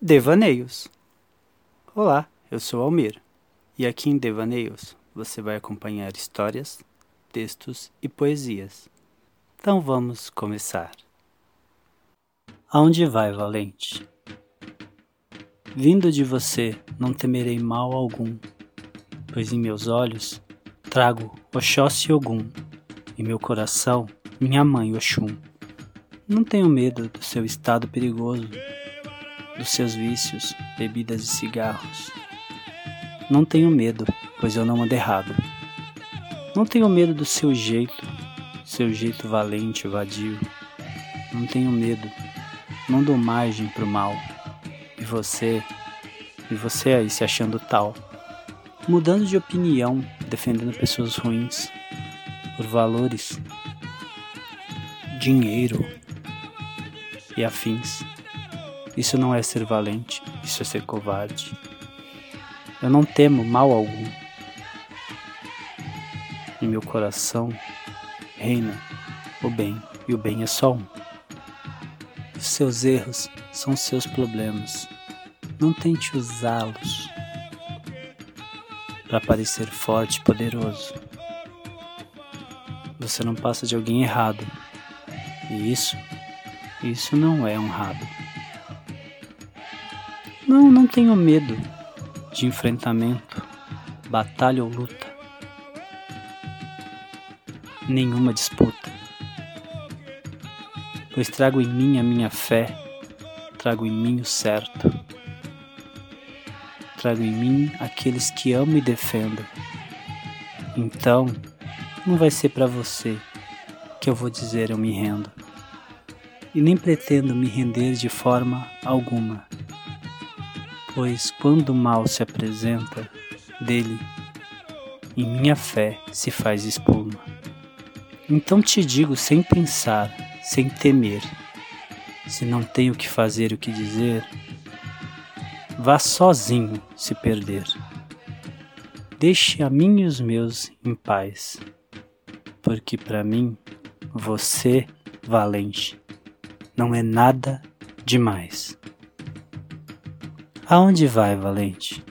Devaneios. Olá, eu sou Almir e aqui em Devaneios você vai acompanhar histórias, textos e poesias. Então vamos começar. Aonde vai, valente? Vindo de você, não temerei mal algum, pois em meus olhos trago Oxóssi Ogum, em meu coração, minha mãe Oxum. Não tenho medo do seu estado perigoso dos seus vícios, bebidas e cigarros. Não tenho medo, pois eu não ando errado. Não tenho medo do seu jeito, seu jeito valente vadio. Não tenho medo, não dou margem pro mal. E você, e você aí se achando tal, mudando de opinião, defendendo pessoas ruins, por valores, dinheiro e afins. Isso não é ser valente, isso é ser covarde. Eu não temo mal algum. Em meu coração reina o bem, e o bem é só um. Seus erros são seus problemas. Não tente usá-los para parecer forte e poderoso. Você não passa de alguém errado. E isso, isso não é honrado. Não, não tenho medo de enfrentamento, batalha ou luta. Nenhuma disputa. Pois trago em mim a minha fé, trago em mim o certo. Trago em mim aqueles que amo e defendo. Então, não vai ser para você que eu vou dizer eu me rendo. E nem pretendo me render de forma alguma pois quando o mal se apresenta, dele, em minha fé se faz espuma. Então te digo sem pensar, sem temer, se não tenho o que fazer o que dizer, vá sozinho se perder. Deixe a mim e os meus em paz, porque para mim você, valente, não é nada demais. Aonde vai, valente?